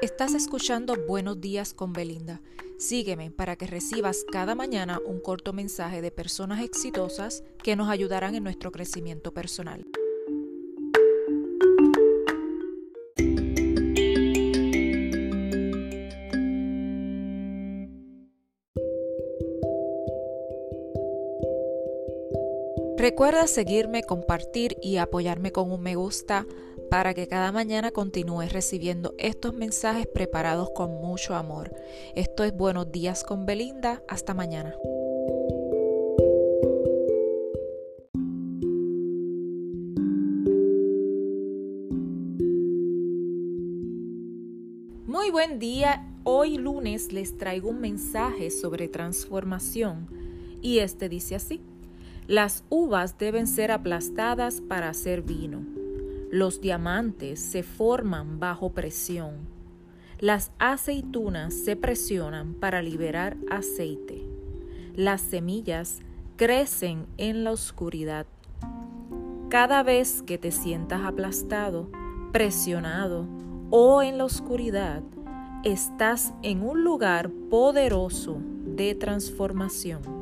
Estás escuchando Buenos días con Belinda. Sígueme para que recibas cada mañana un corto mensaje de personas exitosas que nos ayudarán en nuestro crecimiento personal. Recuerda seguirme, compartir y apoyarme con un me gusta para que cada mañana continúes recibiendo estos mensajes preparados con mucho amor. Esto es Buenos días con Belinda. Hasta mañana. Muy buen día. Hoy lunes les traigo un mensaje sobre transformación y este dice así. Las uvas deben ser aplastadas para hacer vino. Los diamantes se forman bajo presión. Las aceitunas se presionan para liberar aceite. Las semillas crecen en la oscuridad. Cada vez que te sientas aplastado, presionado o en la oscuridad, estás en un lugar poderoso de transformación.